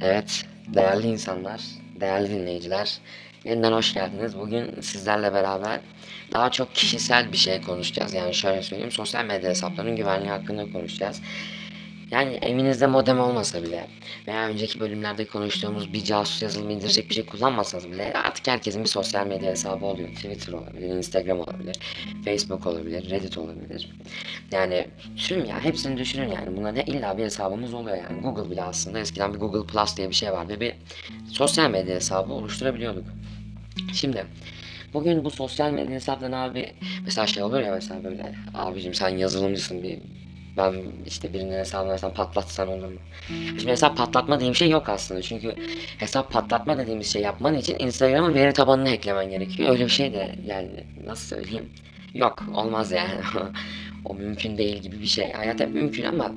Evet, değerli insanlar, değerli dinleyiciler, yeniden hoş geldiniz. Bugün sizlerle beraber daha çok kişisel bir şey konuşacağız. Yani şöyle söyleyeyim, sosyal medya hesaplarının güvenliği hakkında konuşacağız. Yani evinizde modem olmasa bile veya önceki bölümlerde konuştuğumuz bir casus yazılımı indirecek bir şey kullanmasanız bile artık herkesin bir sosyal medya hesabı oluyor. Twitter olabilir, Instagram olabilir, Facebook olabilir, Reddit olabilir. Yani tüm ya hepsini düşünün yani buna ne illa bir hesabımız oluyor yani. Google bile aslında eskiden bir Google Plus diye bir şey vardı ve bir sosyal medya hesabı oluşturabiliyorduk. Şimdi bugün bu sosyal medya hesaplarına abi mesela şey olur ya mesela böyle abicim sen yazılımcısın bir ben işte birinin hesabını mesela patlatsan olur mu? Şimdi hesap patlatma diye bir şey yok aslında. Çünkü hesap patlatma dediğimiz şey yapman için Instagram'ın veri tabanını hacklemen gerekiyor. Öyle bir şey de yani nasıl söyleyeyim? Yok olmaz yani. o mümkün değil gibi bir şey. Hayat hep mümkün ama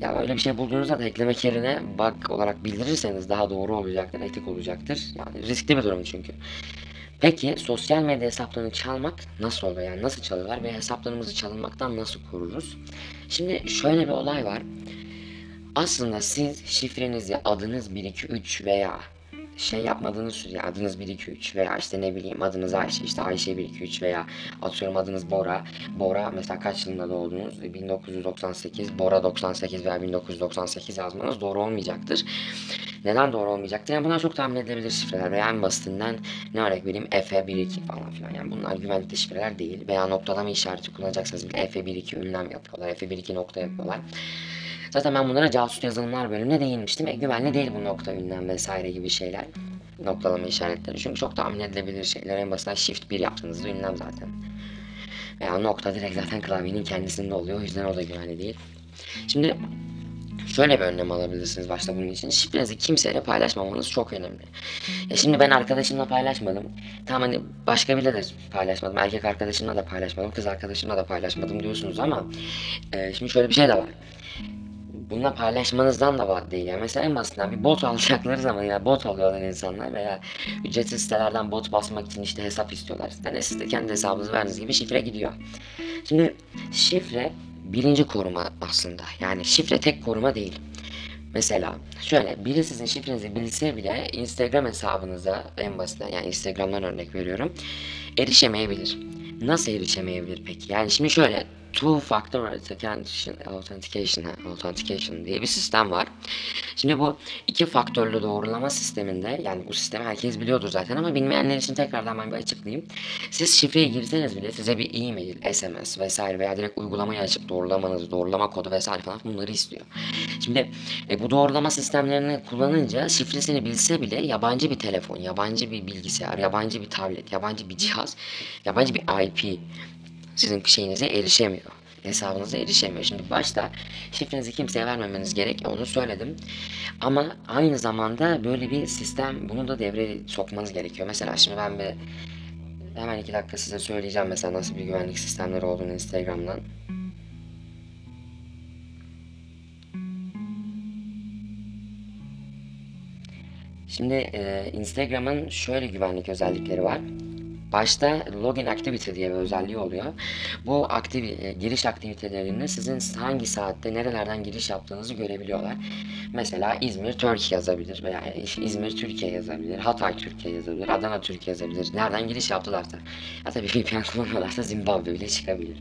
ya öyle bir şey bulduğunuzda da eklemek yerine bug olarak bildirirseniz daha doğru olacaktır, etik olacaktır. Yani riskli bir durum çünkü. Peki sosyal medya hesaplarını çalmak nasıl oluyor? Yani nasıl çalıyorlar ve hesaplarımızı çalınmaktan nasıl koruruz? Şimdi şöyle bir olay var. Aslında siz şifrenizi adınız 1 2 3 veya şey yapmadığınız sürece adınız 1 2 3 veya işte ne bileyim adınız Ayşe işte Ayşe 1 2 3 veya atıyorum adınız Bora. Bora mesela kaç yılında doğdunuz? 1998 Bora 98 veya 1998 yazmanız doğru olmayacaktır. Neden doğru olmayacaktır? Yani bunlar çok tahmin edilebilir şifreler veya en basitinden ne örnek vereyim Efe 1 2 falan filan. Yani bunlar güvenlikli şifreler değil veya noktalama işareti kullanacaksanız bile Efe 1 2 ünlem yapıyorlar. Efe 1 2 nokta yapıyorlar. Zaten ben bunlara casus yazılımlar bölümünde değinmiştim. E, güvenli değil bu nokta ünlem vesaire gibi şeyler. Noktalama işaretleri. Çünkü çok tahmin edilebilir şeyler. En basitinden shift 1 yaptığınızda ünlem zaten. Veya nokta direkt zaten klavyenin kendisinde oluyor. O yüzden o da güvenli değil. Şimdi şöyle bir önlem alabilirsiniz başta bunun için. Şifrenizi kimseyle paylaşmamanız çok önemli. Ya şimdi ben arkadaşımla paylaşmadım. Tamam hani başka biriyle de paylaşmadım. Erkek arkadaşımla da paylaşmadım. Kız arkadaşımla da paylaşmadım diyorsunuz ama e, şimdi şöyle bir şey de var bununla paylaşmanızdan da var değil. Yani mesela en basitinden bir bot alacakları zaman ya bot alıyorlar insanlar veya ücretsiz sitelerden bot basmak için işte hesap istiyorlar. Yani siz de kendi hesabınızı verdiğiniz gibi şifre gidiyor. Şimdi şifre birinci koruma aslında. Yani şifre tek koruma değil. Mesela şöyle biri sizin şifrenizi bilse bile Instagram hesabınıza en basitinden yani Instagram'dan örnek veriyorum erişemeyebilir. Nasıl erişemeyebilir peki? Yani şimdi şöyle two factor authentication, authentication, authentication diye bir sistem var. Şimdi bu iki faktörlü doğrulama sisteminde yani bu sistemi herkes biliyordur zaten ama bilmeyenler için tekrardan ben bir açıklayayım. Siz şifreyi girseniz bile size bir e-mail, SMS vesaire veya direkt uygulamayı açıp doğrulamanızı, doğrulama kodu vesaire falan bunları istiyor. Şimdi e, bu doğrulama sistemlerini kullanınca şifresini bilse bile yabancı bir telefon, yabancı bir bilgisayar, yabancı bir tablet, yabancı bir cihaz, yabancı bir IP sizin şeyinize erişemiyor. Hesabınıza erişemiyor. Şimdi başta şifrenizi kimseye vermemeniz gerek. Onu söyledim. Ama aynı zamanda böyle bir sistem bunu da devreye sokmanız gerekiyor. Mesela şimdi ben bir hemen iki dakika size söyleyeceğim mesela nasıl bir güvenlik sistemleri olduğunu Instagram'dan. Şimdi e, Instagram'ın şöyle güvenlik özellikleri var. Başta login activity diye bir özelliği oluyor. Bu aktiv e, giriş aktivitelerinde sizin hangi saatte nerelerden giriş yaptığınızı görebiliyorlar. Mesela İzmir Turkey yazabilir veya İzmir Türkiye yazabilir, Hatay Türkiye yazabilir, Adana Türkiye yazabilir. Nereden giriş yaptılarsa. Ya tabii VPN kullanıyorlarsa Zimbabwe bile çıkabilir.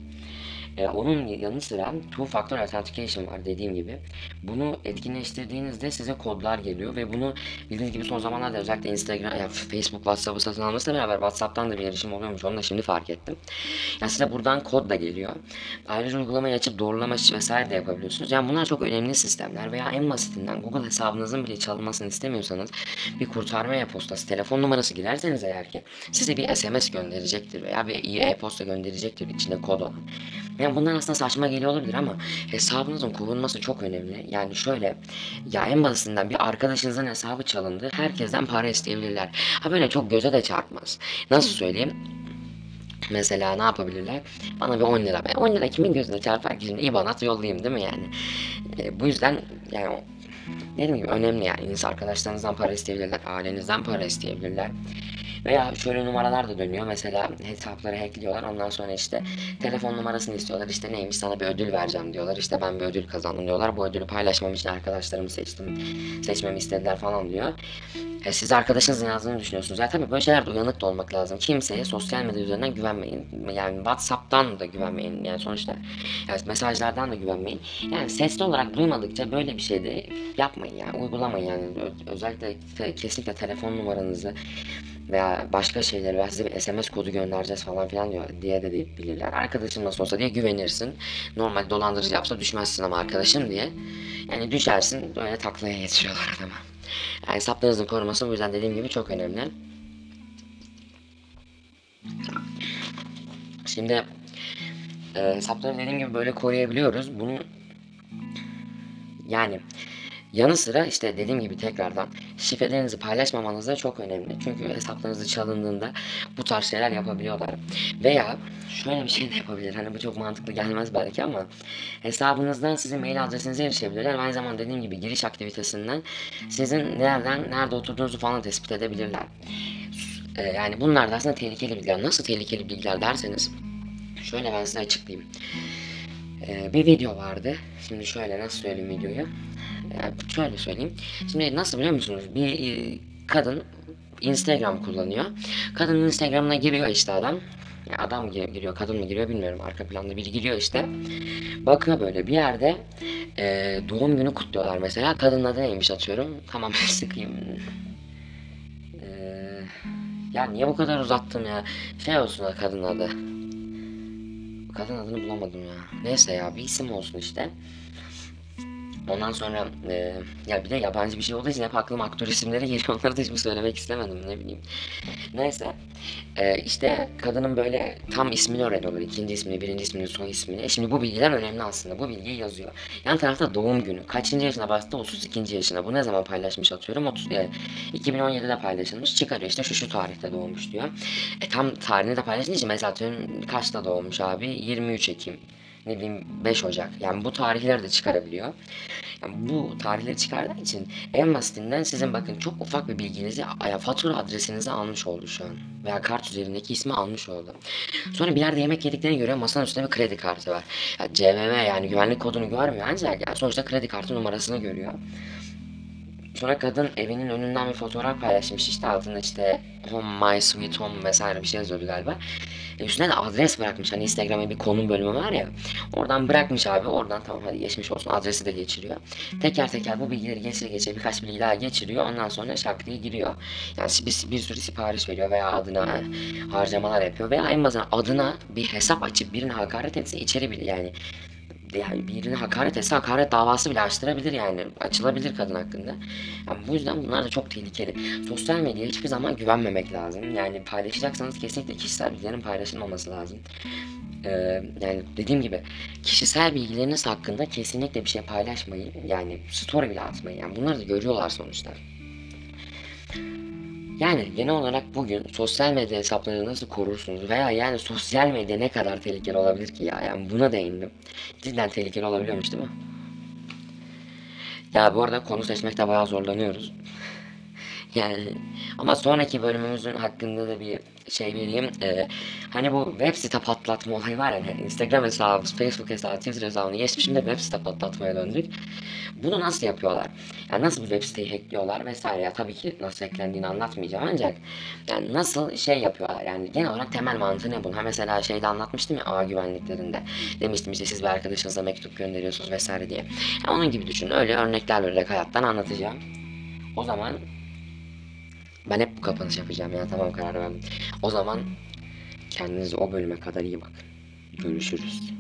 Ee, onun yanı sıra two factor authentication var dediğim gibi. Bunu etkinleştirdiğinizde size kodlar geliyor ve bunu bildiğiniz gibi son zamanlarda özellikle Instagram, yani Facebook, WhatsApp'ı satın almasıyla beraber WhatsApp'tan da bir erişim oluyormuş. Onu da şimdi fark ettim. Yani size buradan kod da geliyor. Ayrıca uygulamayı açıp doğrulama vesaire de yapabiliyorsunuz. Yani bunlar çok önemli sistemler veya en basitinden Google hesabınızın bile çalınmasını istemiyorsanız bir kurtarma e-postası, telefon numarası girerseniz eğer ki size bir SMS gönderecektir veya bir e-posta gönderecektir içinde kod olan. Yani bunlar aslında saçma geliyor olabilir ama hesabınızın korunması çok önemli. Yani şöyle ya en basitinden bir arkadaşınızın hesabı çalındı. Herkesten para isteyebilirler. Ha böyle çok göze de çarpmaz. Nasıl söyleyeyim? Mesela ne yapabilirler? Bana bir 10 lira. Ben 10 lira kimin gözüne çarpar ki şimdi IBAN'at yollayayım değil mi yani? E, bu yüzden yani dediğim gibi önemli yani. İnsan arkadaşlarınızdan para isteyebilirler. Ailenizden para isteyebilirler. Veya şöyle numaralar da dönüyor. Mesela hesapları hackliyorlar. Ondan sonra işte telefon numarasını istiyorlar. İşte neymiş sana bir ödül vereceğim diyorlar. İşte ben bir ödül kazandım diyorlar. Bu ödülü paylaşmam için arkadaşlarımı seçtim. Seçmemi istediler falan diyor. E, siz arkadaşınızın yazdığını düşünüyorsunuz. Ya tabii böyle şeylerde uyanık da olmak lazım. Kimseye sosyal medya üzerinden güvenmeyin. Yani WhatsApp'tan da güvenmeyin. Yani sonuçta yani mesajlardan da güvenmeyin. Yani sesli olarak duymadıkça böyle bir şey de yapmayın yani. Uygulamayın yani. Özellikle kesinlikle telefon numaranızı veya başka şeyleri veya size bir SMS kodu göndereceğiz falan filan diyor diye de bilirler. Arkadaşın nasıl olsa diye güvenirsin. Normal dolandırıcı yapsa düşmezsin ama arkadaşım diye. Yani düşersin böyle taklaya getiriyorlar adamı. Yani hesaplarınızın koruması bu yüzden dediğim gibi çok önemli. Şimdi e, hesapları dediğim gibi böyle koruyabiliyoruz. Bunu yani yanı sıra işte dediğim gibi tekrardan şifrelerinizi paylaşmamanız da çok önemli. Çünkü hesaplarınızı çalındığında bu tarz şeyler yapabiliyorlar. Veya şöyle bir şey de yapabilir. Hani bu çok mantıklı gelmez belki ama hesabınızdan sizin mail adresinize erişebilirler. Aynı zamanda dediğim gibi giriş aktivitesinden sizin nereden nerede oturduğunuzu falan tespit edebilirler. Ee, yani bunlar da aslında tehlikeli bilgiler. Nasıl tehlikeli bilgiler derseniz şöyle ben size açıklayayım. Ee, bir video vardı. Şimdi şöyle nasıl söyleyeyim videoyu? Yani şöyle söyleyeyim. Şimdi nasıl biliyor musunuz? Bir e, kadın Instagram kullanıyor. Kadının Instagram'ına giriyor işte adam. Adam gi- giriyor, kadın mı giriyor bilmiyorum. Arka planda biri giriyor işte. Bakıyor böyle bir yerde e, doğum günü kutluyorlar mesela. Kadının adı neymiş atıyorum. Tamam sıkayım. E, ya niye bu kadar uzattım ya? Şey olsun da kadın adı. Kadın adını bulamadım ya. Neyse ya bir isim olsun işte. Ondan sonra e, ya bir de yabancı bir şey olduğu için hep aklıma aktör isimleri geliyor. Onları da şimdi söylemek istemedim ne bileyim. Neyse e, işte kadının böyle tam ismini öğreniyorlar. ikinci ismini, birinci ismini, soy ismini. E şimdi bu bilgiler önemli aslında. Bu bilgiyi yazıyor. Yan tarafta doğum günü. Kaçıncı yaşına bastı? 32. yaşına. Bu ne zaman paylaşmış atıyorum? 30, e, 2017'de paylaşılmış. Çıkarıyor işte şu şu tarihte doğmuş diyor. E tam tarihini de paylaştığı için mesela atıyorum kaçta doğmuş abi? 23 Ekim ne bileyim 5 Ocak. Yani bu tarihleri de çıkarabiliyor. Yani bu tarihleri çıkardığı için en basitinden sizin bakın çok ufak bir bilginizi fatura adresinizi almış oldu şu an. Veya kart üzerindeki ismi almış oldu. Sonra bir yerde yemek yediklerini görüyor masanın üstünde bir kredi kartı var. Ya CVV yani güvenlik kodunu görmüyor ancak yani sonuçta kredi kartı numarasını görüyor. Sonra kadın evinin önünden bir fotoğraf paylaşmış işte altında işte home my sweet home vesaire bir şey yazıyordu galiba. Üstüne de adres bırakmış hani Instagram'a bir konum bölümü var ya. Oradan bırakmış abi oradan tamam hadi geçmiş olsun adresi de geçiriyor. Teker teker bu bilgileri geçire geçire birkaç bilgi daha geçiriyor ondan sonra şak diye giriyor. Yani bir, bir sürü sipariş veriyor veya adına harcamalar yapıyor veya en basitinden adına bir hesap açıp birine hakaret etse içeri bile yani yani birine hakaret etse hakaret davası bile açtırabilir yani açılabilir kadın hakkında. Yani bu yüzden bunlar da çok tehlikeli. Sosyal medyaya hiçbir zaman güvenmemek lazım. Yani paylaşacaksanız kesinlikle kişisel bilgilerin paylaşılmaması lazım. Ee, yani dediğim gibi kişisel bilgileriniz hakkında kesinlikle bir şey paylaşmayın. Yani story bile atmayın. Yani bunları da görüyorlar sonuçta. Yani genel olarak bugün sosyal medya hesaplarını nasıl korursunuz veya yani sosyal medya ne kadar tehlikeli olabilir ki ya yani buna değindim. Cidden tehlikeli olabiliyormuş değil mi? Ya bu arada konu seçmekte bayağı zorlanıyoruz. Yani ama sonraki bölümümüzün hakkında da bir şey vereyim. Ee, hani bu web site patlatma olayı var ya hani Instagram hesabı, Facebook hesabı, Twitter hesabını geçmiş şimdi web site patlatmaya döndük. Bunu nasıl yapıyorlar? Yani nasıl bir web siteyi hackliyorlar vesaire ya tabii ki nasıl hacklendiğini anlatmayacağım ancak yani nasıl şey yapıyorlar yani genel olarak temel mantığı ne bunun? Ha mesela şeyde anlatmıştım ya ağ güvenliklerinde. Demiştim işte siz bir arkadaşınıza mektup gönderiyorsunuz vesaire diye. Yani onun gibi düşünün öyle örnekler vererek hayattan anlatacağım. O zaman ben hep bu kapanış yapacağım ya tamam karar verdim. O zaman kendinize o bölüme kadar iyi bakın. Görüşürüz.